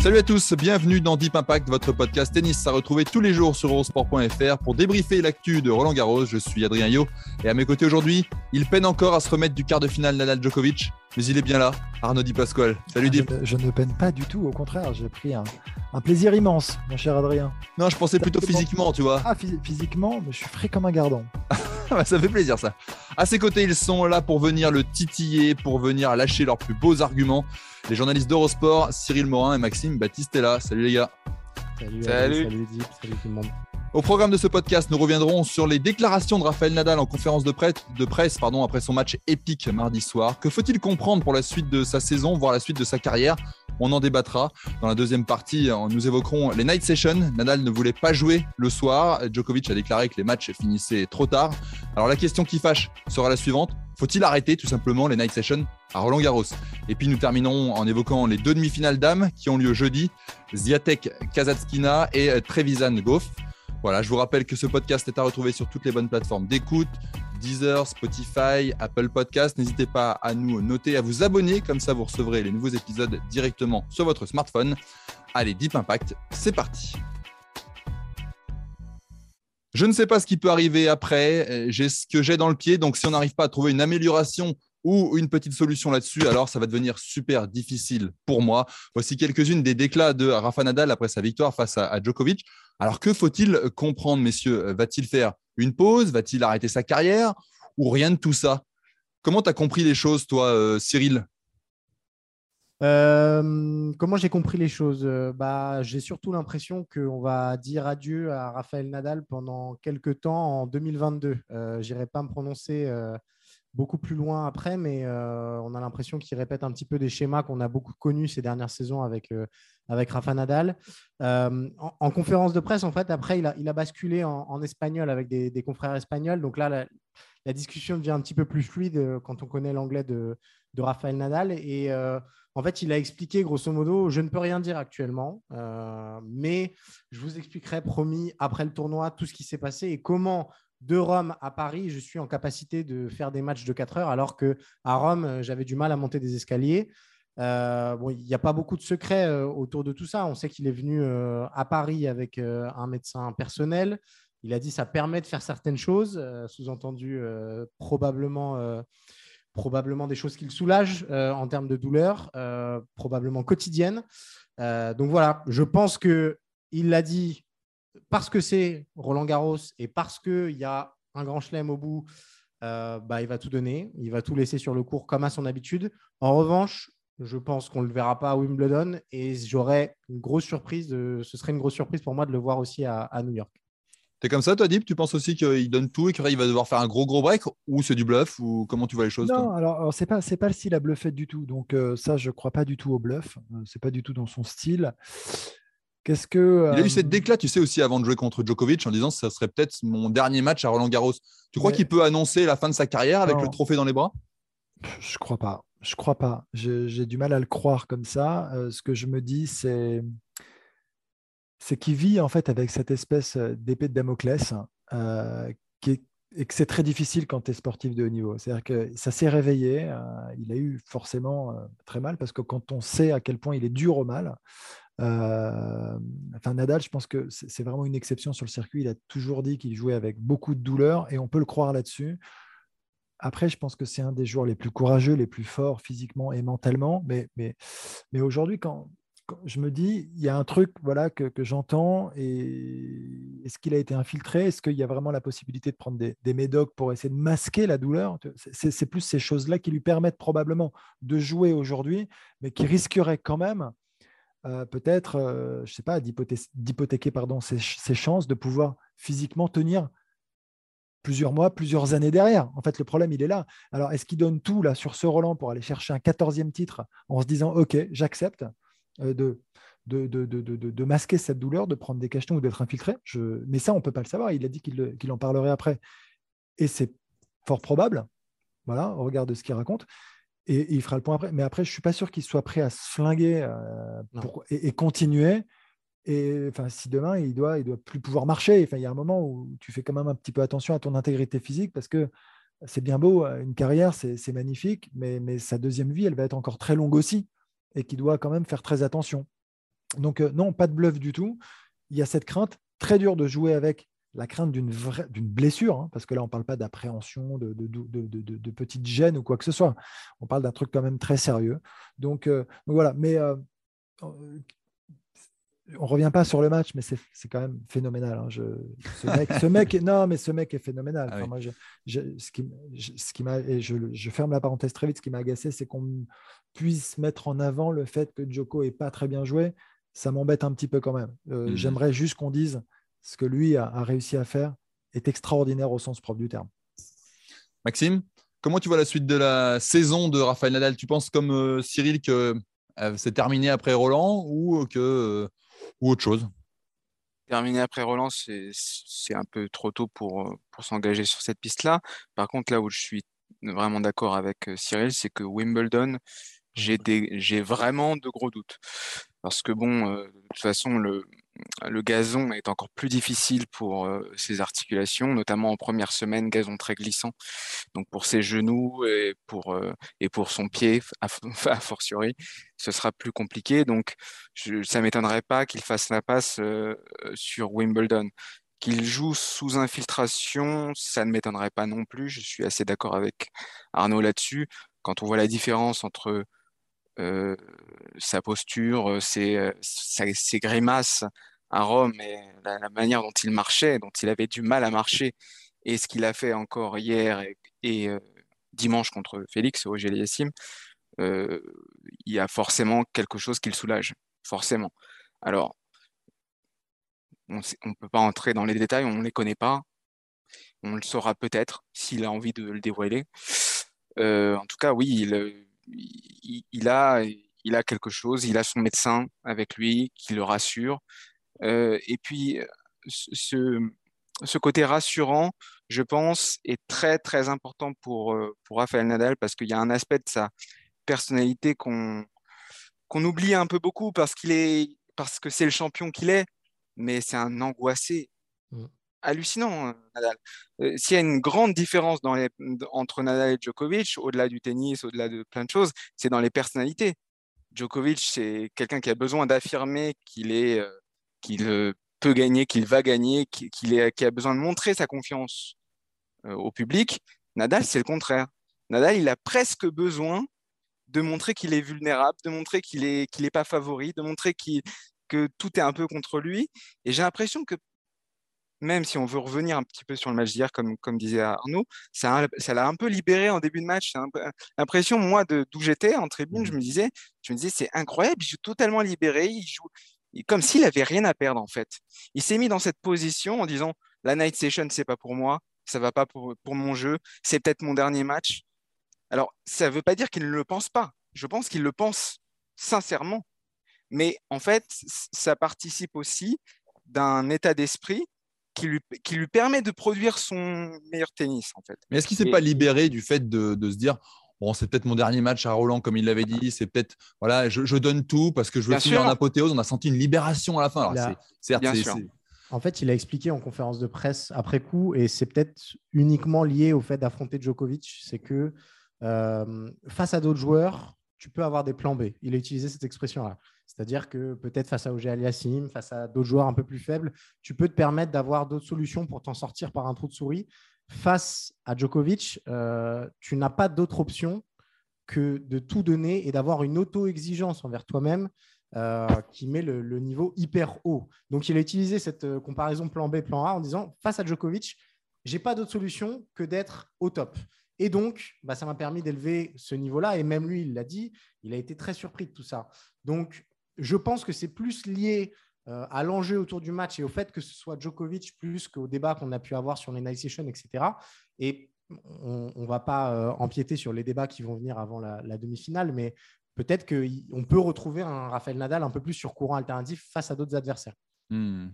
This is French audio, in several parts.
Salut à tous, bienvenue dans Deep Impact, votre podcast tennis à retrouver tous les jours sur eurosport.fr pour débriefer l'actu de Roland Garros. Je suis Adrien Yo et à mes côtés aujourd'hui, il peine encore à se remettre du quart de finale Nadal Djokovic, mais il est bien là, Arnaud Di Pasquale. Salut Deep. Je, ne peine pas du tout, au contraire, j'ai pris un, plaisir immense, mon cher Adrien. Non, je pensais plutôt physiquement, tu vois. Ah, physiquement, mais je suis frais comme un gardon. ça fait plaisir ça. À ses côtés, ils sont là pour venir le titiller, pour venir lâcher leurs plus beaux arguments. Les journalistes d'Eurosport, Cyril Morin et Maxime Baptiste-là. Salut les gars. Salut. Salut. Salut, salut tout le monde. Au programme de ce podcast, nous reviendrons sur les déclarations de Raphaël Nadal en conférence de presse, de presse pardon, après son match épique mardi soir. Que faut-il comprendre pour la suite de sa saison, voire la suite de sa carrière? On en débattra. Dans la deuxième partie, nous évoquerons les night sessions. Nadal ne voulait pas jouer le soir. Djokovic a déclaré que les matchs finissaient trop tard. Alors la question qui fâche sera la suivante. Faut-il arrêter tout simplement les night sessions à Roland Garros? Et puis nous terminerons en évoquant les deux demi-finales dames qui ont lieu jeudi. Ziatek Kazatskina et Trevisan Goff. Voilà, je vous rappelle que ce podcast est à retrouver sur toutes les bonnes plateformes d'écoute, Deezer, Spotify, Apple Podcast. N'hésitez pas à nous noter, à vous abonner, comme ça vous recevrez les nouveaux épisodes directement sur votre smartphone. Allez, Deep Impact, c'est parti. Je ne sais pas ce qui peut arriver après. J'ai ce que j'ai dans le pied. Donc, si on n'arrive pas à trouver une amélioration ou une petite solution là-dessus, alors ça va devenir super difficile pour moi. Voici quelques-unes des déclats de Rafa Nadal après sa victoire face à Djokovic. Alors que faut-il comprendre, messieurs? Va-t-il faire une pause Va-t-il arrêter sa carrière Ou rien de tout ça? Comment tu as compris les choses, toi, euh, Cyril? Euh, comment j'ai compris les choses? Euh, bah, J'ai surtout l'impression qu'on va dire adieu à Raphaël Nadal pendant quelques temps en 2022. Je J'irai pas me prononcer beaucoup plus loin après, mais on a l'impression qu'il répète un petit peu des schémas qu'on a beaucoup connus ces dernières saisons avec, avec Rafa Nadal. Euh, en, conférence de presse, en fait, après, il a, basculé en, espagnol avec des, confrères espagnols. Donc là, la, discussion devient un petit peu plus fluide euh, quand on connaît l'anglais de, de Rafael Nadal. Et euh, en fait, il a expliqué, grosso modo, je ne peux rien dire actuellement, mais je vous expliquerai, promis, après le tournoi, tout ce qui s'est passé et comment de Rome à Paris, je suis en capacité de faire des matchs de 4 heures, alors que à Rome, j'avais du mal à monter des escaliers. Euh, bon, il n'y a pas beaucoup de secrets euh, autour de tout ça. On sait qu'il est venu euh, à Paris avec un médecin personnel. Il a dit ça permet de faire certaines choses, sous-entendu probablement, probablement des choses qui le soulagent en termes de douleur, probablement quotidiennes. donc voilà, je pense que il l'a dit parce que c'est Roland Garros et parce qu'il y a un grand chelem au bout. bah, il va tout donner, il va tout laisser sur le cours comme à son habitude. En revanche, je pense qu'on ne le verra pas à Wimbledon et j'aurais une grosse surprise. De, ce serait une grosse surprise pour moi de le voir aussi à, New York. T'es comme ça, toi, Deep Tu penses aussi qu'il donne tout et qu'il va devoir faire un gros gros break ou c'est du bluff ou comment tu vois les choses Non, alors, c'est pas c'est pas le style à bluffer du tout. Donc euh, ça, je crois pas du tout au bluff. Euh, c'est pas du tout dans son style. Qu'est-ce que Il a eu cette euh, déclat, tu sais aussi avant de jouer contre Djokovic en disant que ça serait peut-être mon dernier match à Roland Garros. Tu crois qu'il peut annoncer la fin de sa carrière avec le trophée dans les bras? Je crois pas. Je crois pas. J'ai du mal à le croire comme ça. Euh, ce que je me dis, c'est qu'il vit en fait avec cette espèce euh, d'épée de Damoclès euh, qui et que c'est très difficile quand tu es sportif de haut niveau. C'est-à-dire que ça s'est réveillé. il a eu forcément très mal parce que quand on sait à quel point il est dur au mal, enfin, Nadal, je pense que c'est vraiment une exception sur le circuit. Il a toujours dit qu'il jouait avec beaucoup de douleur et on peut le croire là-dessus. Après, je pense que c'est un des joueurs les plus courageux, les plus forts physiquement et mentalement. Mais, aujourd'hui, quand, je me dis, il y a un truc voilà, que, j'entends. Et est-ce qu'il a été infiltré? Est-ce qu'il y a vraiment la possibilité de prendre des, des médocs pour essayer de masquer la douleur? C'est, plus ces choses-là qui lui permettent probablement de jouer aujourd'hui, mais qui risqueraient quand même euh, peut-être, euh, je sais pas, d'hypothéquer pardon, ses, chances de pouvoir physiquement tenir plusieurs mois, plusieurs années derrière. En fait, le problème, il est là. Alors, est-ce qu'il donne tout là sur ce Roland pour aller chercher un 14e titre en se disant, OK, j'accepte euh, de, de, de, de, masquer cette douleur, de prendre des cachetons ou d'être infiltré? Je... Mais ça, on ne peut pas le savoir. Il a dit qu'il en parlerait après. Et c'est fort probable. Voilà, au regard de ce qu'il raconte. Et, il fera le point après. Mais après, je ne suis pas sûr qu'il soit prêt à se flinguer euh, et, continuer et enfin, si demain, il doit, il doit plus pouvoir marcher, enfin, il y a un moment où tu fais quand même un petit peu attention à ton intégrité physique parce que c'est bien beau, euh, une carrière, c'est magnifique, mais, sa deuxième vie, elle va être encore très longue aussi et qui doit quand même faire très attention. Donc, euh, non, pas de bluff du tout. Il y a cette crainte, très dur de jouer avec la crainte d'une blessure, hein, parce que là, on ne parle pas d'appréhension, de, de, de, gênes ou quoi que ce soit. On parle d'un truc quand même très sérieux. Donc, euh, voilà, mais on revient pas sur le match, mais c'est quand même phénoménal. Hein. ce, mec, non, mais ce mec est phénoménal. Ah ce qui, ce m'a, et je, ferme la parenthèse très vite. Ce qui m'a agacé, c'est qu'on puisse mettre en avant le fait que Joko est pas très bien joué. Ça m'embête un petit peu quand même. Euh, mhm. J'aimerais juste qu'on dise ce que lui a, réussi à faire est extraordinaire au sens propre du terme. Maxime, comment tu vois la suite de la saison de Rafael Nadal? Tu penses comme euh, Cyril que euh, c'est terminé après Roland ou que ou autre chose Terminer après Roland, c'est un peu trop tôt pour, pour s'engager sur cette piste-là. Par contre, là où je suis vraiment d'accord avec euh, Cyril, c'est que Wimbledon, j'ai vraiment de gros doutes. Parce que bon, euh, de toute façon, le, le gazon est encore plus difficile pour euh, ses articulations, notamment en première semaine, gazon très glissant. Donc pour ses genoux et pour, euh, et pour son pied, a, fortiori, ce sera plus compliqué. Donc ça m'étonnerait pas qu'il fasse la passe euh, sur Wimbledon. Qu'il joue sous infiltration, ça ne m'étonnerait pas non plus. Je suis assez d'accord avec Arnaud là-dessus. Quand on voit la différence entre sa posture, ses, ses, grimaces à Rome et la, manière dont il marchait, dont il avait du mal à marcher, et ce qu'il a fait encore hier et, euh, dimanche contre Félix au Géliassim, euh, il y a forcément quelque chose qui le soulage, forcément. Alors, on ne peut pas entrer dans les détails, on ne les connaît pas. On le saura peut-être s'il a envie de le dévoiler. Euh, en tout cas, oui, il, il, a, il a quelque chose, il a son médecin avec lui qui le rassure. Euh, et puis, ce, côté rassurant, je pense, est très, très important pour, euh, pour Rafael Nadal parce qu'il y a un aspect de sa personnalité qu'on qu'on oublie un peu beaucoup parce qu'il est parce que c'est le champion qu'il est, mais c'est un angoissé mm. Hallucinant, hein, Nadal. Euh, s'il y a une grande différence entre Nadal et Djokovic, au-delà du tennis, au-delà de plein de choses, c'est dans les personnalités. Djokovic, c'est quelqu'un qui a besoin d'affirmer qu'il est, qu'il euh, peut gagner, qu'il va gagner, qu'il a besoin de montrer sa confiance euh, au public. Nadal, c'est le contraire. Nadal, il a presque besoin de montrer qu'il est vulnérable, de montrer qu'il n'est qu'il pas favori, de montrer que tout est un peu contre lui. Et j'ai l'impression que même si on veut revenir un petit peu sur le match d'hier, comme, comme disait Arnaud, ça, ça l'a un peu libéré en début de match. L'impression, moi, d'où j'étais en tribune, je mmh. me disais, je me disais, c'est incroyable, il joue totalement libéré, il joue, comme s'il avait rien à perdre en fait. Il s'est mis dans cette position en disant la night session c'est pas pour moi, ça va pas pour, pour mon jeu, c'est peut-être mon dernier match. Alors ça ne veut pas dire qu'il ne le pense pas. Je pense qu'il le pense sincèrement. Mais en fait, ça participe aussi d'un état d'esprit qui lui, qui lui permet de produire son meilleur tennis en fait. Mais est-ce qu'il s'est pas libéré du fait de, de se dire bon, c'est peut-être mon dernier match à Roland, comme il l'avait dit. C'est peut-être, voilà, je, donne tout parce que je veux finir en apothéose. On a senti une libération à la fin. certes, En fait, il a expliqué en conférence de presse après coup, et c'est peut-être uniquement lié au fait d'affronter Djokovic, c'est que euh, face à d'autres joueurs, tu peux avoir des plans B. Il a utilisé cette expression-là. C'est-à-dire que peut-être face à Ogé Aliassim, face à d'autres joueurs un peu plus faibles, tu peux te permettre d'avoir d'autres solutions pour t'en sortir par un trou de souris face à Djokovic, euh, tu n'as pas d'autre option que de tout donner et d'avoir une auto-exigence envers toi-même euh, qui met le, niveau hyper haut. Donc, il a utilisé cette euh, comparaison plan B, plan A en disant face à Djokovic, j'ai pas d'autre solution que d'être au top. Et donc, bah, ça m'a permis d'élever ce niveau-là. Et même lui, il l'a dit, il a été très surpris de tout ça. Donc, je pense que c'est plus lié à l'enjeu autour du match et au fait que ce soit Djokovic plus qu'au débat qu'on a pu avoir sur les night sessions, etc. Et on ne va pas empiéter sur les débats qui vont venir avant la, demi-finale, mais peut-être qu'on peut retrouver un Rafael Nadal un peu plus sur courant alternatif face à d'autres adversaires. Hmm.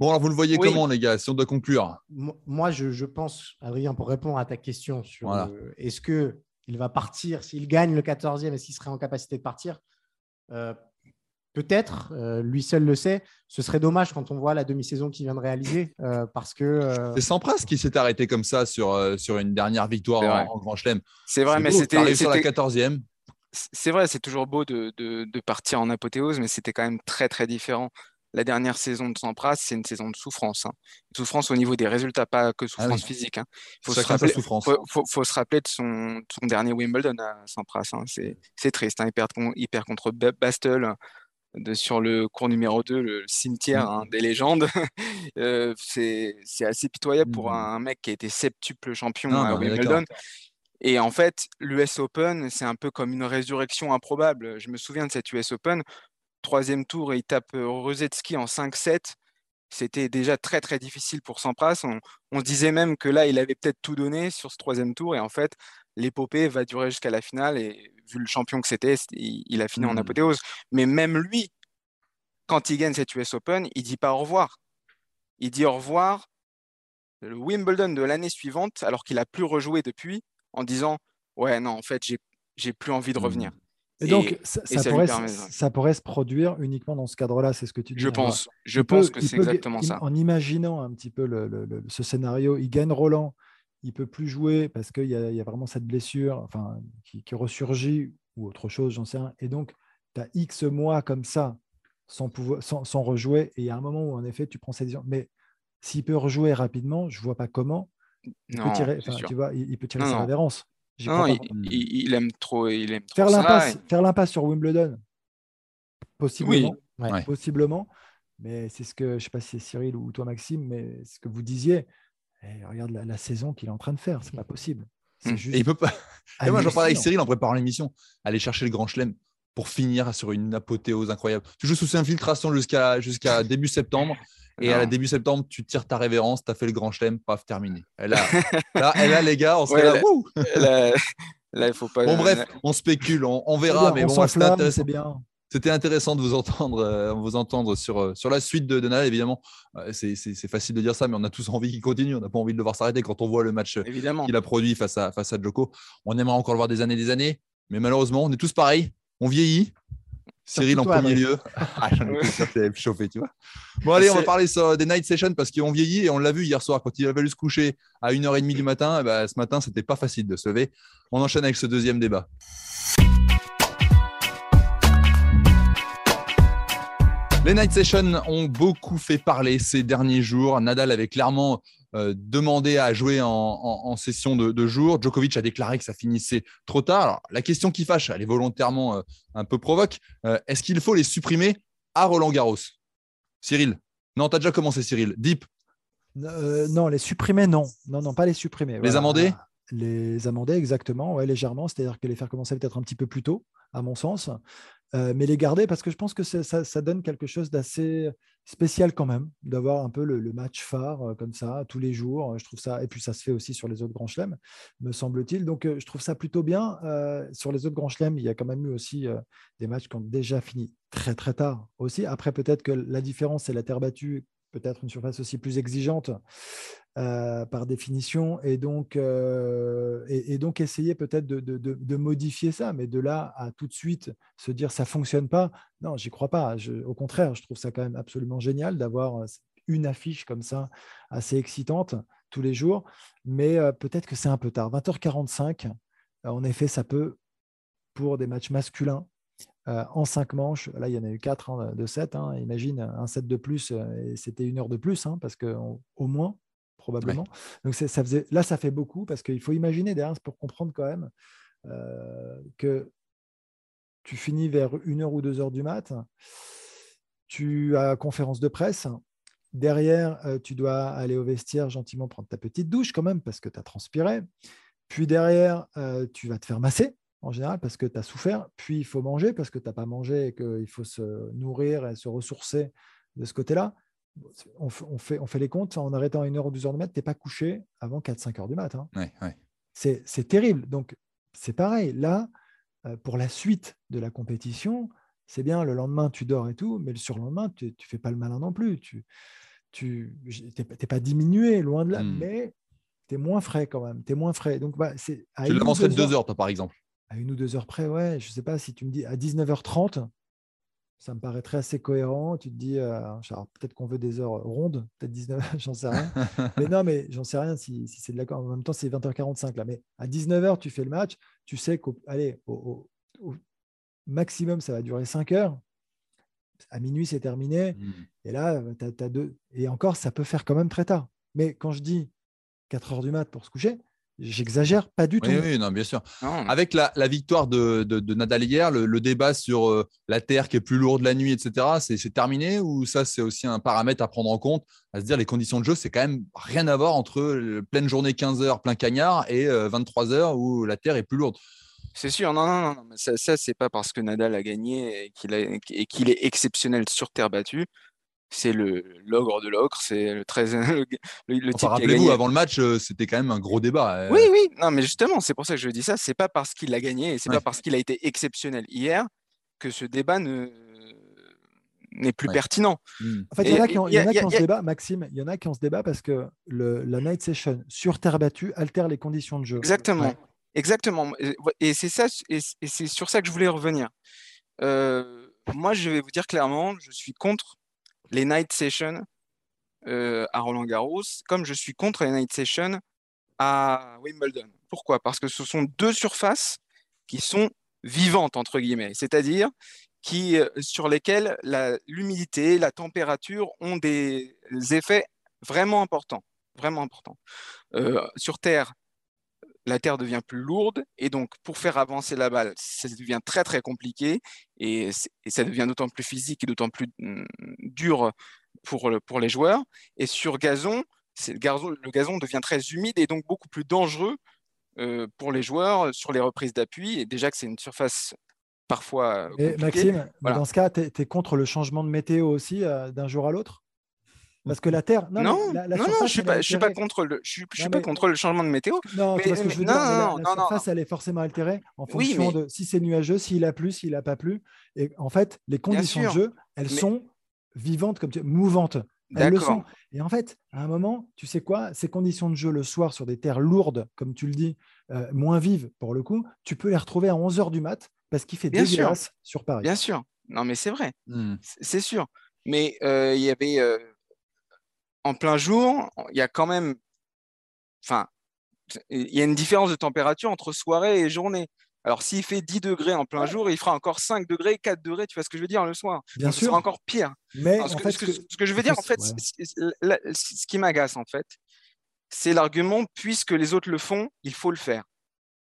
Bon, alors vous le voyez comment, les gars, si on doit conclure? Moi, je, pense, Adrien, pour répondre à ta question sur est-ce qu'il va partir, s'il gagne le 14e, est-ce qu'il serait en capacité de partir? euh, Peut-être, euh, lui seul le sait. Ce serait dommage quand on voit la demi-saison qu'il vient de réaliser euh, parce que. C'est Sampras qui s'est arrêté comme ça sur, sur une dernière victoire en, Grand Chelem. C'est vrai, mais c'était. sur la 14e. C'est vrai, c'est toujours beau de, de, de, partir en apothéose, mais c'était quand même très très différent la dernière saison de Sampras, c'est une saison de souffrance. Hein. Souffrance au niveau des résultats, pas que ah souffrance physique. Hein. Il faut, se rappeler, faut, se rappeler de son, dernier Wimbledon à Sampras. Hein. C'est triste. Il perd, contre Bastel de, sur le cours numéro 2, le cimetière mmh. des légendes. Euh, c'est assez pitoyable pour mmh. un, mec qui a été septuple champion à Wimbledon. Et en fait, l'US Open, c'est un peu comme une résurrection improbable. Je me souviens de cette US Open troisième tour et il tape Rosetsky en 5-7. C'était déjà très très difficile pour Sampras. On, on disait même que là, il avait peut-être tout donné sur ce troisième tour. Et en fait, l'épopée va durer jusqu'à la finale. Et vu le champion que c'était, il, a fini en mmh. apothéose. Mais même lui, quand il gagne cette US Open, il dit pas au revoir. Il dit au revoir le Wimbledon de l'année suivante, alors qu'il a plus rejoué depuis, en disant Ouais, non, en fait, j'ai plus envie de revenir. Mmh. Et donc, ça, pourrait, se produire uniquement dans ce cadre-là, c'est ce que tu dis. Je pense, je pense que c'est exactement ça. En imaginant un petit peu ce scénario, il gagne Roland, il peut plus jouer parce qu'il y, a vraiment cette blessure enfin, qui, ressurgit ou autre chose, j'en sais rien. Et donc, tu as X mois comme ça sans, pouvoir, sans, rejouer. Et il y a un moment où, en effet, tu prends cette décision. Mais s'il peut rejouer rapidement, je ne vois pas comment. Il peut tirer, tu vois, il, peut tirer sa révérence. Non, il, aime trop, il aime faire l'impasse, faire l'impasse sur Wimbledon, possiblement, possiblement. Mais c'est ce que je sais pas si c'est Cyril ou toi Maxime, mais ce que vous disiez. Eh, regarde la, saison qu'il est en train de faire, c'est pas possible. Hmm. Et il peut pas. Et moi, j'en parlais avec Cyril en préparant l'émission. Aller chercher le Grand Chelem pour finir sur une apothéose incroyable. Tu joues sous infiltration jusqu'à jusqu'à début septembre. Et à la début septembre, tu tires ta révérence, tu as fait le grand chelem, paf, terminé. Et là, là, les gars, on serait là, là, il faut pas. Bon, bref, on spécule, on, verra, mais bon, c'est bien. C'était intéressant de vous entendre, euh, vous entendre sur, euh, sur la suite de, de Nadal, évidemment. Euh, c'est facile de dire ça, mais on a tous envie qu'il continue. On n'a pas envie de le voir s'arrêter quand on voit le match qu'il a produit face à, face à Djoko. On aimerait encore le voir des années des années, mais malheureusement, on est tous pareils. On vieillit, Cyril en premier lieu. Ah, j'en ai chauffé, tu vois. Bon, allez, on va parler sur des night sessions parce qu'on vieillit et on l'a vu hier soir quand il a fallu se coucher à 1h30 du matin. Eh ben, ce matin, c'était pas facile de se lever. On enchaîne avec ce deuxième débat. Les night sessions ont beaucoup fait parler ces derniers jours. Nadal avait clairement euh, demandé à jouer en, session de, jour. Djokovic a déclaré que ça finissait trop tard. Alors, la question qui fâche, elle est volontairement euh, un peu provoque. Euh, est-ce qu'il faut les supprimer à Roland Garros? Cyril? Non, tu as déjà commencé, Cyril. Deep? Non, les supprimer, non. Non, non, pas les supprimer. Les amender? Les amender, exactement, ouais, légèrement. C'est-à-dire que les faire commencer peut-être un petit peu plus tôt, à mon sens. Euh, mais les garder parce que je pense que ça, donne quelque chose d'assez spécial quand même, d'avoir un peu le, match phare euh, comme ça tous les jours. Je trouve ça, et puis ça se fait aussi sur les autres grands chelems, me semble-t-il. Donc euh, je trouve ça plutôt bien. sur les autres grands chelems, il y a quand même eu aussi des matchs qui ont déjà fini très très tard aussi. Après, peut-être que la différence, c'est la terre battue peut-être une surface aussi plus exigeante euh, par définition, et donc, euh, essayer peut-être de, modifier ça, mais de là à tout de suite se dire ça fonctionne pas, non, j'y crois pas. au contraire, je trouve ça quand même absolument génial d'avoir euh, une affiche comme ça, assez excitante tous les jours, mais peut-être que c'est un peu tard. 20h45, en effet, ça peut, pour des matchs masculins, euh, en cinq manches. Là, il y en a eu quatre hein, de 7. Hein. Imagine un set de plus euh, et c'était une heure de plus, hein, parce que au moins, probablement. Donc ça faisait, là, ça fait beaucoup parce qu'il faut imaginer derrière, pour comprendre quand même euh, que tu finis vers une heure ou deux heures du mat. Tu as conférence de presse. Derrière, tu dois aller au vestiaire gentiment prendre ta petite douche quand même parce que tu as transpiré. Puis derrière, tu vas te faire masser en général parce que tu as souffert, puis il faut manger parce que tu n'as pas mangé et qu'il faut se nourrir et se ressourcer de ce côté-là. On, fait, on fait les comptes, en arrêtant à 1h ou 2h du mat, tu n'es pas couché avant 4-5 heures du mat. Hein. C'est terrible. Donc, c'est pareil. Là, euh, pour la suite de la compétition, c'est bien, le lendemain, tu dors et tout, mais le surlendemain, tu ne fais pas le malin non plus. Tu n'es pas diminué, loin de là, hmm. mais tu es moins frais quand même. Tu es moins frais. Donc, bah, tu l'avancerais de deux heures, toi, par exemple À une ou deux heures près, ouais. Je ne sais pas si tu me dis à 19h30, ça me paraîtrait assez cohérent. Tu te dis, euh, peut-être qu'on veut des heures rondes, peut-être 19h, j'en sais rien. mais non, mais j'en sais rien si, c'est de l'accord. En même temps, c'est 20h45 là. Mais à 19h, tu fais le match, tu sais qu'au au, maximum, ça va durer 5 heures. À minuit, c'est terminé. Mmh. Et là, tu as, deux. Et encore, ça peut faire quand même très tard. Mais quand je dis 4 heures du mat pour se coucher, J'exagère pas du tout. Oui, non, bien sûr. Avec la, victoire de, Nadal hier, le, débat sur euh, la terre qui est plus lourde la nuit, etc., c'est terminé ou ça, c'est aussi un paramètre à prendre en compte À se dire, les conditions de jeu, c'est quand même rien à voir entre pleine journée 15 heures, plein cagnard, et 23 euh, heures où la terre est plus lourde? C'est sûr, non, non, non, ça, ça c'est pas parce que Nadal a gagné et qu'il est exceptionnel sur terre battue c'est le l'ogre de l'ogre, c'est le très le, le Rappelez-vous, avant le match, euh, c'était quand même un gros débat. Euh. Oui, oui, non, mais justement, c'est pour ça que je dis ça. C'est pas parce qu'il a gagné, et c'est pas parce qu'il a été exceptionnel hier que ce débat ne n'est plus pertinent. Hmm. En fait, il y, en a qui ont, se débat, Maxime, il y en a qui ont ce débat parce que le, la night session sur terre battue altère les conditions de jeu. Exactement, exactement. Et c'est ça, et c'est sur ça que je voulais revenir. Euh, moi, je vais vous dire clairement, je suis contre les night sessions euh, à Roland Garros, comme je suis contre les night sessions à Wimbledon. Pourquoi? Parce que ce sont deux surfaces qui sont vivantes, entre guillemets, c'est-à-dire qui, euh, sur lesquelles l'humidité, la, température ont des effets vraiment importants. Vraiment importants. Euh, sur Terre, la terre devient plus lourde et donc pour faire avancer la balle, ça devient très très compliqué et, ça devient d'autant plus physique et d'autant plus mm, dur pour, pour les joueurs. Et sur gazon, le gazon, le gazon devient très humide et donc beaucoup plus dangereux euh, pour les joueurs sur les reprises d'appui. Et déjà que c'est une surface parfois. Maxime, dans ce cas, tu es, contre le changement de météo aussi euh, d'un jour à l'autre? Parce que la Terre. Non, non, non, non je ne suis, pas, je suis pas contre le, je suis, je suis pas contre le changement de météo. Non, mais, ce que je veux dire. Non, la, surface, elle est forcément altérée en fonction de si c'est nuageux, s'il a plu, s'il a pas plu. Et en fait, les conditions de jeu, elles sont vivantes, comme tu... mouvantes. Elles le sont. Et en fait, à un moment, tu sais quoi Ces conditions de jeu le soir sur des terres lourdes, comme tu le dis, euh, moins vives pour le coup, tu peux les retrouver à 11h du mat parce qu'il fait Bien dégueulasse sur Paris. Bien sûr. Non, mais c'est vrai. Hmm. C'est sûr. Mais euh, il y avait. Euh, en plein jour, il y a quand même, enfin, il y a une différence de température entre soirée et journée. Alors, s'il fait 10 degrés en plein jour, il fera encore 5 degrés, 4 degrés, tu vois ce que je veux dire, le soir. Bien sûr. Ce sera encore pire. Mais ce, que, je veux dire, en fait, ce qui m'agace, en fait, c'est l'argument, puisque les autres le font, il faut le faire.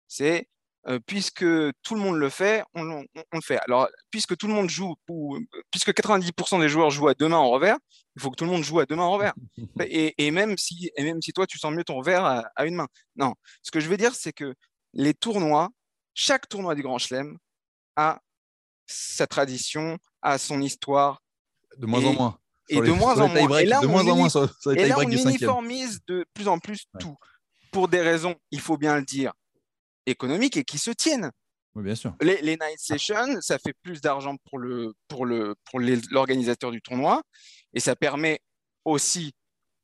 C'est euh, puisque tout le monde le fait, on, le fait. Alors, puisque tout le monde joue, ou, puisque 90% des joueurs jouent à deux mains en revers, il faut que tout le monde joue à deux mains en revers. Et, même, si, et même si toi, tu sens mieux ton revers à, une main. Non, ce que je veux dire, c'est que les tournois, chaque tournoi du Grand Chelem a sa tradition, a son histoire. De moins en moins. Et de moins en moins. Et là, on uniformise de plus en plus tout. Pour des raisons, il faut bien le dire, économiques et qui se tiennent. Oui, bien sûr. Les, les night sessions, ça fait plus d'argent pour le pour le pour l'organisateur du tournoi et ça permet aussi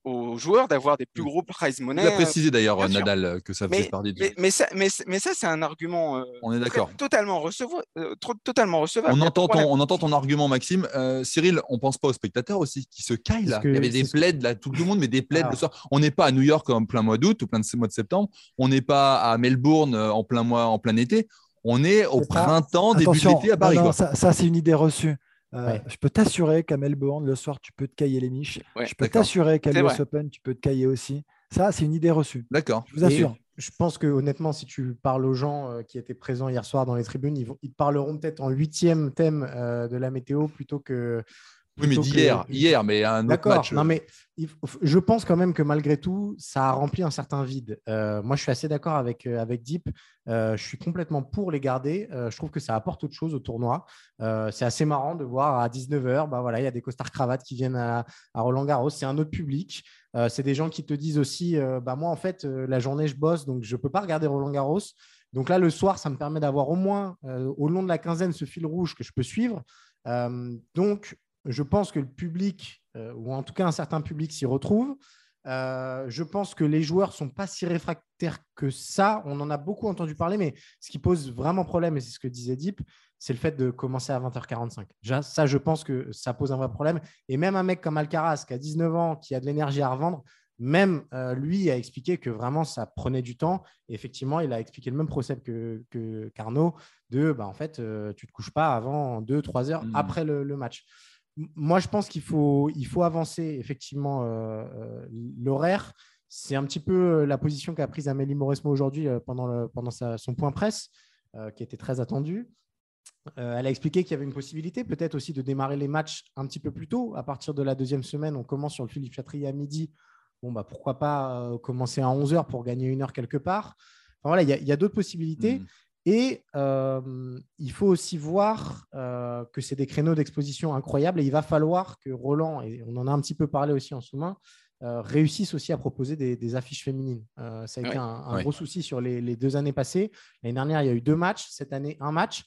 aux joueurs d'avoir des plus gros prize money. Il a précisé d'ailleurs Nadal que ça faisait partie de... mais, ça, mais, mais ça c'est un argument euh, on est d'accord totalement recevable, euh, totalement recevable. On entend ton, on entend ton argument Maxime. Euh, Cyril, on pense pas aux spectateurs aussi qui se caillent là. Il y avait des plaids là, tout le monde mais des plaids le soir. On n'est pas à New York en plein mois d'août ou plein de mois de septembre. On n'est pas à Melbourne en plein mois en plein été. On est au printemps, début d'été à Paris. ça, ça c'est une idée reçue. Euh, je peux t'assurer qu'à Melbourne, le soir, tu peux te cailler les miches. je peux t'assurer qu'à l'US Open, tu peux te cailler aussi. Ça, c'est une idée reçue. D'accord. Je vous assure. je pense que honnêtement, si tu parles aux gens euh, qui étaient présents hier soir dans les tribunes, ils, parleront peut-être en huitième thème euh, de la météo plutôt que Oui, mais d'hier, hier, mais un autre match. Non, mais je pense quand même que malgré tout, ça a rempli un certain vide. moi, je suis assez d'accord avec, avec Deep. je suis complètement pour les garder. je trouve que ça apporte autre chose au tournoi. c'est assez marrant de voir à 19h, bah voilà, il y a des costards cravates qui viennent à, à Roland Garros. C'est un autre public. c'est des gens qui te disent aussi, bah moi, en fait, la journée, je bosse, donc je ne peux pas regarder Roland Garros. Donc là, le soir, ça me permet d'avoir au moins au long de la quinzaine ce fil rouge que je peux suivre. donc, je pense que le public, euh, ou en tout cas un certain public, s'y retrouve. Euh, je pense que les joueurs ne sont pas si réfractaires que ça. On en a beaucoup entendu parler, mais ce qui pose vraiment problème, et c'est ce que disait Deep, c'est le fait de commencer à 20h45. Déjà, ça, je pense que ça pose un vrai problème. Et même un mec comme Alcaraz, qui a 19 ans, qui a de l'énergie à revendre, même euh, lui a expliqué que vraiment ça prenait du temps. Et effectivement, il a expliqué le même procès que, que Carnot de bah, en fait, tu ne te couches pas avant 2-3 heures mmh. après le match moi, je pense qu'il faut, avancer effectivement euh, euh, l'horaire. C'est un petit peu euh, la position qu'a prise Amélie Mauresmo aujourd'hui pendant, son point presse, qui était très attendu. elle a expliqué qu'il y avait une possibilité peut-être aussi de démarrer les matchs un petit peu plus tôt. À partir de la deuxième semaine, on commence sur le Philippe Chatrier à midi. Bon, bah, pourquoi pas commencer à 11h pour gagner une heure quelque part. voilà, il y a, d'autres possibilités. Mmh. Et euh, il faut aussi voir euh, que c'est des créneaux d'exposition incroyables et il va falloir que Roland, et on en a un petit peu parlé aussi en sous-main, euh, réussisse aussi à proposer des, affiches féminines. ça a été un, gros souci sur les, deux années passées. L'année dernière, il y a eu deux matchs. Cette année, un match.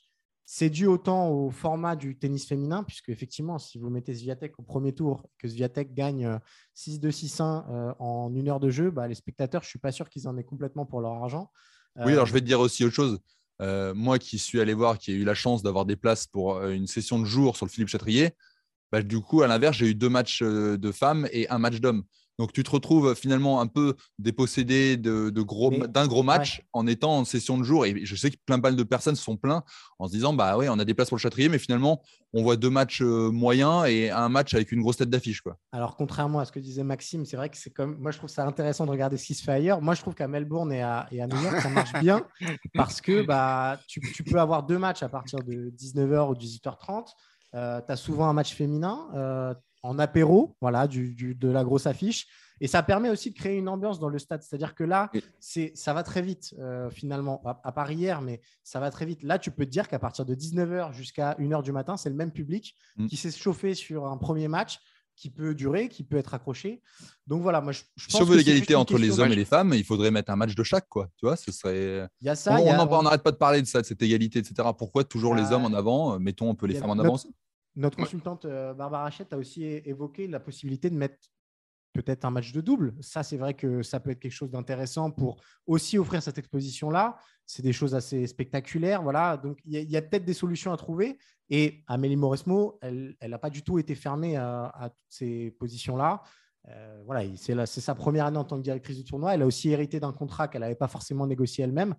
C'est dû autant au format du tennis féminin, puisque effectivement, si vous mettez Sviatek au premier tour, que Sviatek gagne 6-2, 6-1 en une heure de jeu, bah, les spectateurs, je ne suis pas sûr qu'ils en aient complètement pour leur argent. Oui, alors je vais te dire aussi autre chose. Euh, moi qui suis allé voir, qui ai eu la chance d'avoir des places pour euh, une session de jour sur le Philippe Chatrier, bah, du coup, à l'inverse, j'ai eu deux matchs euh, de femmes et un match d'hommes. Donc tu te retrouves finalement un peu dépossédé de, gros, d'un gros match en étant en session de jour. Et je sais que plein de personnes sont plaints en se disant bah ouais, on a des places pour le Châtrier, mais finalement on voit deux matchs euh, moyens et un match avec une grosse tête d'affiche. Quoi. Alors contrairement à ce que disait Maxime, c'est vrai que c'est comme moi je trouve ça intéressant de regarder ce qui se fait ailleurs. Moi je trouve qu'à Melbourne et à, New York ça marche bien parce que bah, tu, peux avoir deux matchs à partir de 19h ou 18h30. Euh, tu as souvent un match féminin. Euh, en apéro, voilà, du, de la grosse affiche. Et ça permet aussi de créer une ambiance dans le stade. C'est-à-dire que là, c'est, ça va très vite, euh, finalement, à, part hier, mais ça va très vite. Là, tu peux te dire qu'à partir de 19h jusqu'à 1h du matin, c'est le même public mm. qui s'est chauffé sur un premier match qui peut durer, qui peut être accroché. Donc voilà, moi je, pense Si on veut l'égalité entre les hommes et les femmes, il faudrait mettre un match de chaque, quoi. Tu vois, ce serait. Il y a ça. On n'arrête pas de parler de ça, de cette égalité, etc. Pourquoi toujours les hommes en avant? Mettons un peu les femmes en avant notre consultante euh, Barbara Rachette a aussi évoqué la possibilité de mettre peut-être un match de double. Ça, c'est vrai que ça peut être quelque chose d'intéressant pour aussi offrir cette exposition-là. C'est des choses assez spectaculaires. Voilà. Donc, il y a, peut-être des solutions à trouver. Et Amélie Mauresmo, elle n'a pas du tout été fermée à, toutes ces positions-là. Euh, voilà, c'est sa première année en tant que directrice du tournoi. Elle a aussi hérité d'un contrat qu'elle n'avait pas forcément négocié elle-même.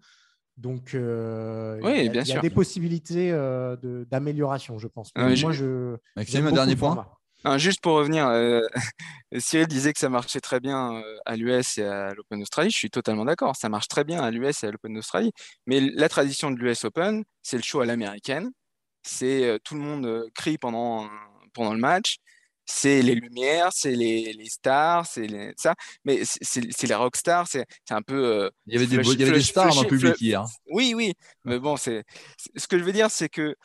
Donc, euh, il y a, des possibilités euh, d'amélioration, je pense. moi, je. Maxime, un dernier point. juste pour revenir, euh, Cyril disait que ça marchait très bien à l'US et à l'Open d'Australie. Je suis totalement d'accord. Ça marche très bien à l'US et à l'Open d'Australie. Mais la tradition de l'US Open, c'est le show à l'américaine. C'est tout le monde crie pendant, pendant le match c'est les lumières, c'est les, les, stars, c'est ça, mais c'est les rockstars, c'est un peu. Euh, il y avait des, il y avait des stars dans le public hier. Oui, oui, mais bon, c'est ce que je veux dire, c'est que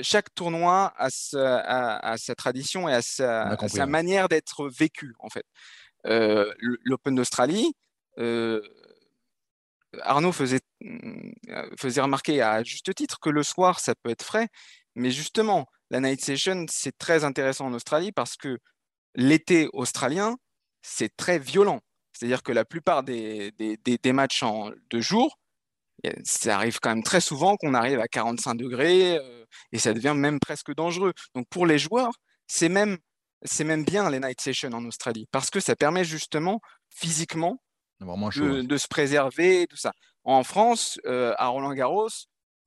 chaque tournoi a sa, a, sa tradition et a sa, sa manière d'être vécu, en fait. Euh, L'Open d'Australie, euh, Arnaud faisait, faisait remarquer à juste titre que le soir, ça peut être frais, mais justement, la night session, c'est très intéressant en Australie parce que l'été australien, c'est très violent. C'est-à-dire que la plupart des, des, matchs en deux jours, ça arrive quand même très souvent qu'on arrive à 45 degrés euh, et ça devient même presque dangereux. Donc pour les joueurs, c'est même, c'est même bien les night sessions en Australie parce que ça permet justement physiquement de, se préserver, tout ça. En France, euh, à Roland Garros,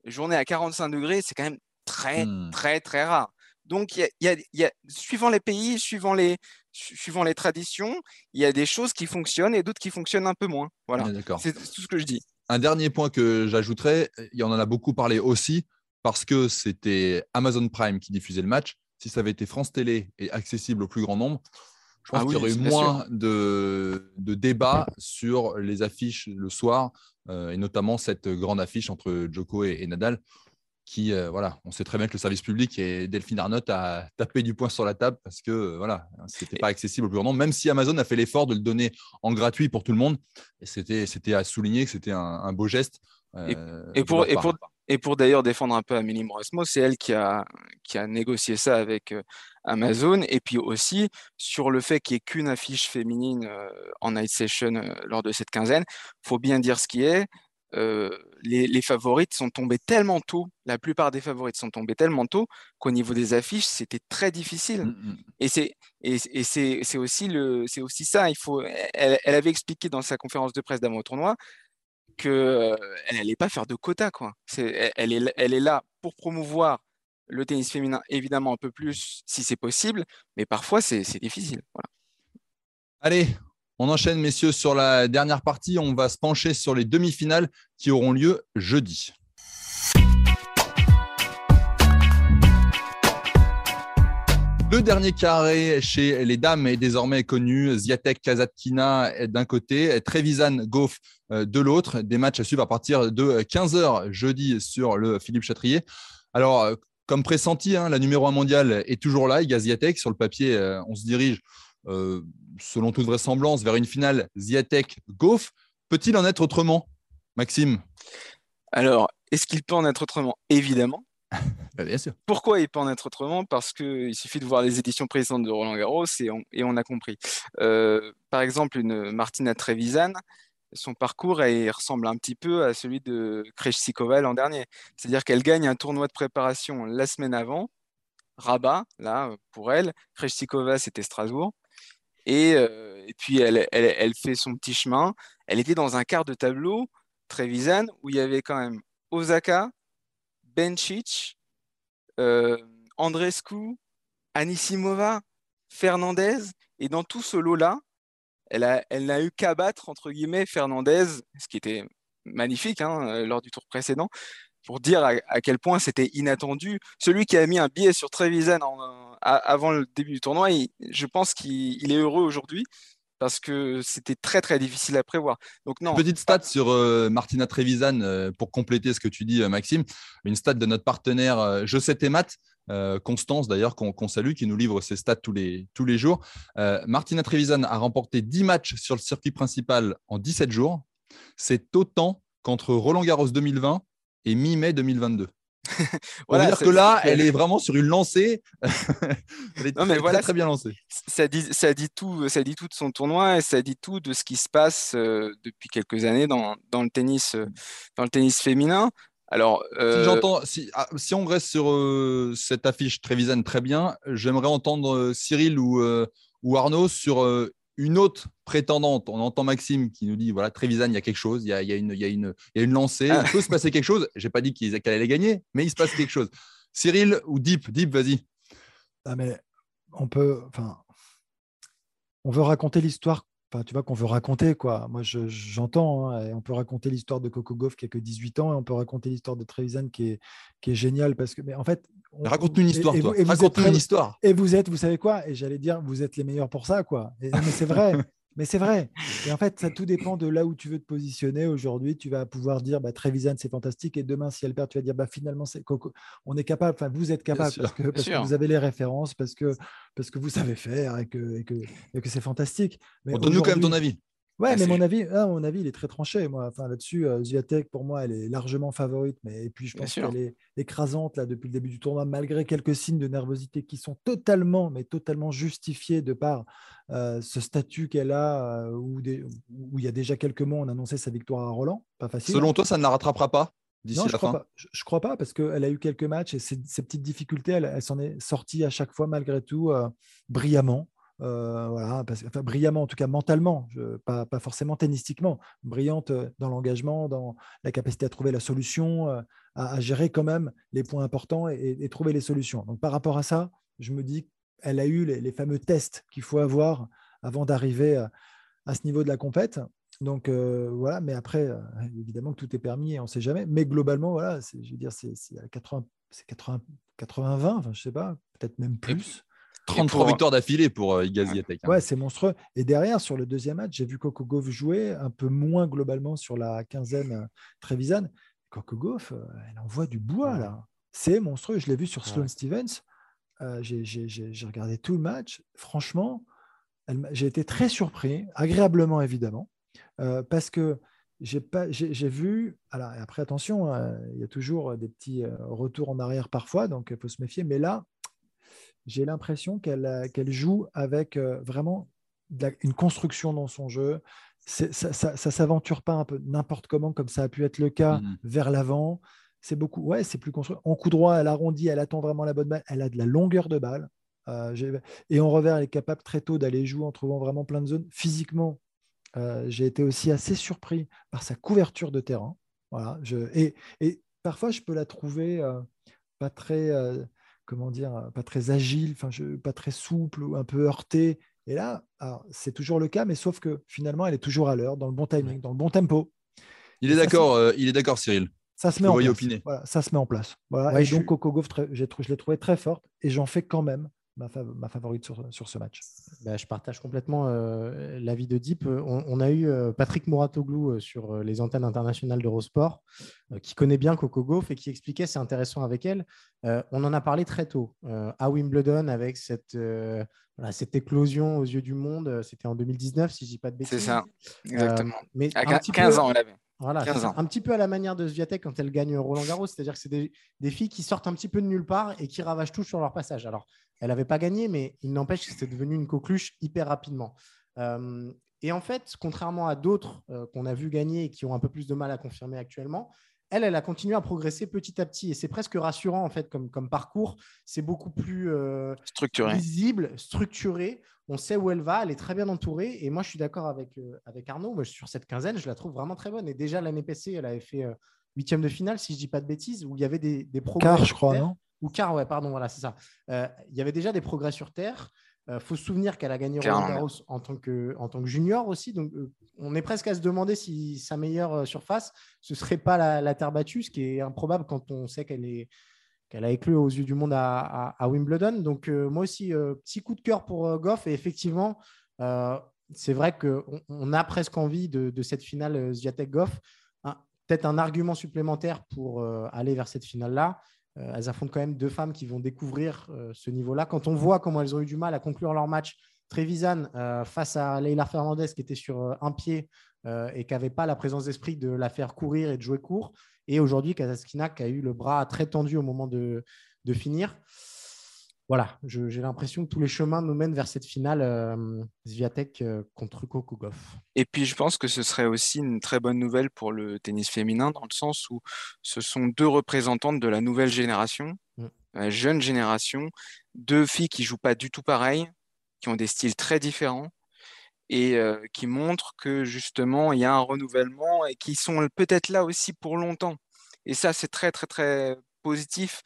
journée à 45 degrés, c'est quand même très, mmh. très, très rare. Donc, il y a, y a, suivant les pays, suivant les, suivant les traditions, il y a des choses qui fonctionnent et d'autres qui fonctionnent un peu moins. Voilà, c'est tout ce que je dis. Un dernier point que j'ajouterais, il y en a beaucoup parlé aussi, parce que c'était Amazon Prime qui diffusait le match, si ça avait été France Télé et accessible au plus grand nombre, je pense Ah qu'il y aurait eu moins de, de débats sur les affiches le soir, euh, et notamment cette grande affiche entre Djoko et, et Nadal, qui, euh, voilà, on sait très bien que le service public et Delphine Arnott a tapé du poing sur la table parce que, euh, voilà, c'était pas accessible au plus grand nombre, même si Amazon a fait l'effort de le donner en gratuit pour tout le monde. Et c'était, c'était à souligner que c'était un, un beau geste. euh, Et pour, et pour, et pour d'ailleurs défendre un peu Amélie Mauresmo, c'est elle qui a, qui a négocié ça avec euh, Amazon. Et puis aussi sur le fait qu'il n'y ait qu'une affiche féminine en night session lors de cette quinzaine, faut bien dire ce qui est. euh, les, les favorites sont tombées tellement tôt, la plupart des favorites sont tombées tellement tôt qu'au niveau des affiches, c'était très difficile. Mm, mm. Et c'est et, et c'est c'est aussi le c'est aussi ça. Il faut. Elle, elle avait expliqué dans sa conférence de presse d'avant au tournoi que euh, n'allait pas faire de quota quoi. C'est elle, elle est elle est là pour promouvoir le tennis féminin évidemment un peu plus si c'est possible, mais parfois c'est c'est difficile. Voilà. Allez, on enchaîne, messieurs, sur la dernière partie. On va se pencher sur les demi-finales qui auront lieu jeudi. Le dernier carré chez les dames est désormais connu. Ziatek Kazatkina d'un côté, Trevisan Goff euh, de l'autre. Des matchs à suivre à partir de 15h jeudi sur le Philippe Chatrier. Alors, euh, comme pressenti, hein, la numéro 1 mondiale est toujours là, Iga Ziatek. Sur le papier, euh, on se dirige, selon toute vraisemblance, vers une finale Ziatek-Goff. Peut-il en être autrement, Maxime? Alors, est-ce qu'il peut en être autrement? Évidemment. Bah, Bien sûr. Pourquoi il peut en être autrement? Parce qu'il suffit de voir les éditions précédentes de Roland Garros et on, et on a compris. Euh, par exemple, une Martina Trevisan, son parcours elle, ressemble un petit peu à celui de Krejcikova l'an dernier. C'est-à-dire qu'elle gagne un tournoi de préparation la semaine avant, Rabat, là, pour elle. Krejcikova, c'était Strasbourg. Et, euh, et puis, elle, fait son petit chemin. Elle était dans un quart de tableau, Trevisan, où il y avait quand même Osaka, Bencic, euh, Andrescu, Anisimova, Fernandez. Et dans tout ce lot-là, elle n'a eu qu'à battre, entre guillemets, Fernandez, ce qui était magnifique hein, euh, lors du tour précédent, pour dire à, quel point c'était inattendu. Celui qui a mis un billet sur Trevisan avant le début du tournoi, je pense qu'il il est heureux aujourd'hui parce que c'était très très difficile à prévoir. Donc non, Petite stat sur euh, Martina Trevisan euh, pour compléter ce que tu dis, euh, Maxime. Une stat de notre partenaire Je sais tes Constance d'ailleurs, qu'on salue, qui nous livre ses stats tous les, tous les jours. Martina Trevisan a remporté 10 matchs sur le circuit principal en 17 jours. C'est autant qu'entre Roland Garros 2020 et mi-mai 2022. Pour Voilà, dire que là, elle est vraiment sur une lancée. elle est Non, mais très, voilà, très, très bien lancée. ça dit, ça dit tout, ça dit tout de son tournoi et ça dit tout de ce qui se passe euh, depuis quelques années dans, dans le tennis, euh, dans le tennis féminin. Alors, Si euh, j'entends, si, ah, si on reste sur cette affiche Trevisan très bien, j'aimerais entendre Cyril ou, ou Arnaud sur une autre prétendante. On entend Maxime qui nous dit voilà, Trevisan, il y a quelque chose, il y a, il y a une, il y a une, il y a une lancée, Ah. il peut se passer quelque chose. J'ai pas dit qu'elle allait gagner, mais il se passe quelque chose. Cyril ou Deep? Deep, vas-y. Ah, mais on peut, enfin, on veut raconter l'histoire, enfin, tu vois, qu'on veut raconter, quoi. Moi, je- j'entends, hein, et on peut raconter l'histoire de Coco Gauff qui a que 18 ans, et on peut raconter l'histoire de Trevisan qui est, qui est géniale, parce que, mais en fait. on- Raconte-nous une histoire, et Raconte-nous très- une histoire. Et vous êtes, vous savez quoi? Et j'allais dire, vous êtes les meilleurs pour ça, quoi. Et- mais c'est vrai. mais c'est vrai. Et en fait, ça tout dépend de là où tu veux te positionner. Aujourd'hui, tu vas pouvoir dire, bah, Trevisan, c'est fantastique. Et demain, si elle perd, tu vas dire, bah, finalement, c'est Coco. On est capable. Enfin, vous êtes capable parce, que, parce que sûr. vous avez les références, parce que, parce que vous savez faire et que, et que, et que c'est fantastique. Mais Bon, Donne-nous quand même ton avis. Ouais, Ah, mais mon avis, ah, mon avis, il est très tranché. Moi, enfin là-dessus, euh, Zviatek, pour moi, elle est largement favorite. Mais et puis, je pense qu'elle est écrasante là depuis le début du tournoi, malgré quelques signes de nervosité qui sont totalement, mais totalement justifiés de par euh, ce statut qu'elle a, euh, où, des- où il y a déjà quelques mois, on annonçait sa victoire à Roland. Pas facile. Selon hein. toi, ça ne la rattrapera pas d'ici la je crois fin? pas. Je, je crois pas parce qu'elle a eu quelques matchs et ces, ces petites difficultés, elle, elle s'en est sortie à chaque fois malgré tout euh, brillamment. Euh, voilà, parce, que- enfin, brillamment en tout cas mentalement, je- pas, pas forcément tennistiquement, brillante euh, dans l'engagement, dans la capacité à trouver la solution, euh, à, à gérer quand même les points importants et, trouver les solutions. Donc par rapport à ça, je me dis qu'elle a eu les, les fameux tests qu'il faut avoir avant d'arriver à, à ce niveau de la compète. Donc voilà, mais après, évidemment que tout est permis et on ne sait jamais. Mais globalement, voilà, je veux dire, c'est 80, 80, 80-20, enfin, je sais pas, peut-être même plus. 33 victoires d'affilée pour euh, Igaz hein. Ouais, c'est monstrueux. Et derrière, sur le deuxième match, j'ai vu Coco Gauff jouer un peu moins globalement sur la quinzaine euh, Trevisan. Coco Gauff, euh, elle envoie du bois là. C'est monstrueux. Je l'ai vu sur Sloane Stevens. j'ai regardé tout le match. Franchement, j'ai été très surpris, agréablement évidemment, parce que j'ai vu. Alors après, attention, il y a toujours des petits retours en arrière parfois, donc il faut se méfier. Mais là, j'ai l'impression qu'elle euh, joue avec euh, vraiment une construction dans son jeu. Ça ne s'aventure pas un peu n'importe comment, comme ça a pu être le cas mmh vers l'avant. C'est beaucoup, ouais, c'est plus construit. En coup droit, elle arrondit, elle attend vraiment la bonne balle. Elle a de la longueur de balle. Euh, et en revers, elle est capable très tôt d'aller jouer en trouvant vraiment plein de zones. Physiquement, j'ai été aussi assez surpris par sa couverture de terrain. Voilà, je, et, et parfois, je peux la trouver pas très comment dire, pas très agile, enfin, pas très souple ou un peu heurté. Et là, c'est toujours le cas, mais sauf que finalement, elle est toujours à l'heure, dans le bon timing, dans le bon tempo. Il est d'accord, euh, il est d'accord, Cyril. Ça se met en place. Voilà, ça se met en place. Voilà. et donc, Coco Gauff, je l'ai trouvé très forte et j'en fais quand même ma, favorite sur, sur, ce match. Bah, je partage complètement euh, l'avis de Deep. On, a eu euh, Patrick Mouratoglou euh, sur les antennes internationales d'Eurosport, qui connaît bien Coco Gauff et qui expliquait, c'est intéressant avec elle. on en a parlé très tôt à Wimbledon avec cette, cette éclosion aux yeux du monde. C'était en 2019, si je dis pas de bêtises. C'est ça, exactement. mais à 15 ans, elle avait. Voilà, un petit peu à la manière de Sviatek quand elle gagne Roland Garros, c'est-à-dire que c'est des, des, filles qui sortent un petit peu de nulle part et qui ravagent tout sur leur passage. Alors, elle n'avait pas gagné, mais il n'empêche que c'était devenu une coqueluche hyper rapidement. Euh, et en fait, contrairement à d'autres euh, qu'on a vu gagner et qui ont un peu plus de mal à confirmer actuellement, elle, elle a continué à progresser petit à petit. Et c'est presque rassurant, en fait, comme, comme parcours. C'est beaucoup plus euh, structuré. visible, structuré. On sait où elle va, elle est très bien entourée. Et moi, je suis d'accord avec, avec Arnaud. sur cette quinzaine, je la trouve vraiment très bonne. Et déjà, l'année passée, elle avait fait huitième de finale, si je ne dis pas de bêtises, où il y avait des, des progrès. je crois, non? Ou car, ouais, pardon, voilà, c'est ça. Euh, il y avait déjà des progrès sur Terre. Il euh, faut se souvenir qu'elle a gagné Roland Garros en tant, que, en tant que junior aussi. Donc, euh, on est presque à se demander si sa meilleure surface, ce serait pas la, terre battue, ce qui est improbable quand on sait qu'elle est qu'elle a éclos aux yeux du monde à, Wimbledon. Donc, moi aussi, petit coup de cœur pour Goff. Et effectivement, c'est vrai qu'on on a presque envie de, cette finale Zviatek-Goff. Peut-être un argument supplémentaire pour aller vers cette finale-là. Euh, elles affrontent quand même deux femmes qui vont découvrir euh, ce niveau-là. Quand on voit comment elles ont eu du mal à conclure leur match, Trevisan euh, face à Leila Fernandez qui était sur un pied et qui n'avait pas la présence d'esprit de la faire courir et de jouer court. Et aujourd'hui, Kazaskina qui a eu le bras très tendu au moment de finir voilà, j'ai l'impression que tous les chemins nous mènent vers cette finale euh, Zviatek euh, contre Kokogov. Et puis je pense que ce serait aussi une très bonne nouvelle pour le tennis féminin dans le sens où ce sont deux représentantes de la nouvelle génération, mm. la jeune génération, deux filles qui jouent pas du tout pareil, qui ont des styles très différents et euh, qui montrent que justement il y a un renouvellement et qui sont peut-être là aussi pour longtemps. Et ça c'est très très très positif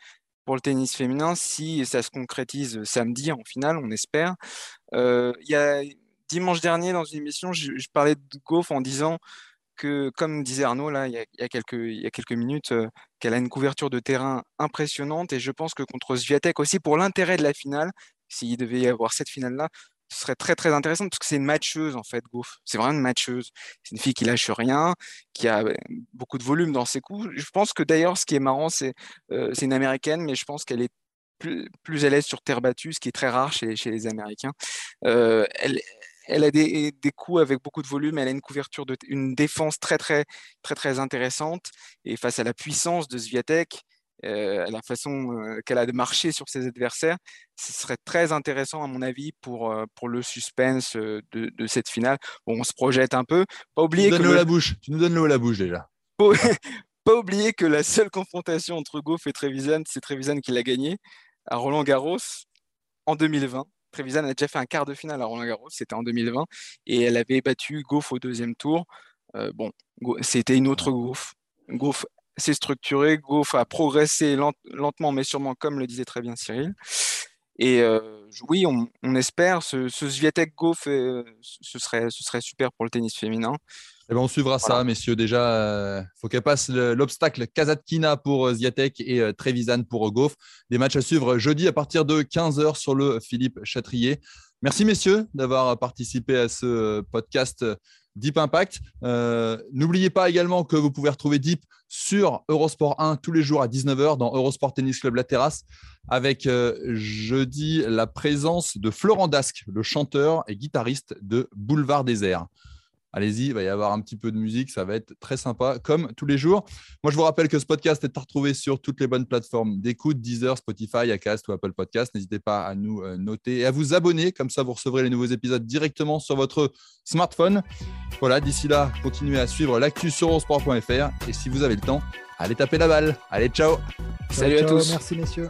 pour le tennis féminin si ça se concrétise samedi en finale, on espère. Euh, il y a dimanche dernier dans une émission, je, parlais de Goff en disant que, comme disait Arnaud là, il y a, quelques, minutes, euh, qu'elle a une couverture de terrain impressionnante et je pense que contre Sviatek aussi pour l'intérêt de la finale, s'il devait y avoir cette finale là, ce serait très très intéressant parce que c'est une matcheuse en fait, Goff. C'est vraiment une matcheuse. C'est une fille qui lâche rien, qui a euh, beaucoup de volume dans ses coups. Je pense que d'ailleurs, ce qui est marrant, c'est euh, c'est une américaine, mais je pense qu'elle est plus, plus à l'aise sur terre battue, ce qui est très rare chez, chez les Américains. Euh, elle, elle a des, des, coups avec beaucoup de volume, elle a une couverture, de, une défense très très très très intéressante. Et face à la puissance de Sviatek, euh, la façon euh, qu'elle a de marcher sur ses adversaires, ce serait très intéressant à mon avis pour, euh, pour le suspense de, de cette finale. Bon, on se projette un peu. Pas oublier tu, que la bouche. tu nous donnes l'eau à la bouche déjà. Pas, oublier que la seule confrontation entre Goff et Trevisan, c'est Trevisan qui l'a gagné à Roland Garros en 2020. Trevisan a déjà fait un quart de finale à Roland Garros, c'était en 2020, et elle avait battu Goff au deuxième tour. bon, c'était une autre Goff. Goff c'est structuré. Goff a progressé lentement mais sûrement, comme le disait très bien Cyril. Et oui, on, espère. Ce, ce Sviatek Goff, ce serait, ce serait super pour le tennis féminin. Eh ben, on suivra ça, messieurs. Déjà, il euh, faut qu'elle passe l'obstacle Kazatkina pour euh, Ziatek et euh, Trevisan pour Goff. Des matchs à suivre jeudi à partir de 15h sur le Philippe Chatrier. Merci, messieurs, d'avoir participé à ce podcast Deep Impact. N'oubliez pas également que vous pouvez retrouver Deep sur Eurosport 1 tous les jours à 19h dans Eurosport Tennis Club La Terrasse avec jeudi la présence de Florent Dasque, le chanteur et guitariste de Boulevard Désert. Allez-y, il va y avoir un petit peu de musique, ça va être très sympa, comme tous les jours. Moi, je vous rappelle que ce podcast est à retrouver sur toutes les bonnes plateformes d'écoute, Deezer, Spotify, Acast ou Apple Podcast. N'hésitez pas à nous euh, noter et à vous abonner, comme ça vous recevrez les nouveaux épisodes directement sur votre smartphone. Voilà, d'ici là, continuez à suivre l'actu sur eurosport.fr et si vous avez le temps, allez taper la balle. Allez, ciao. Salut à tous. Merci messieurs.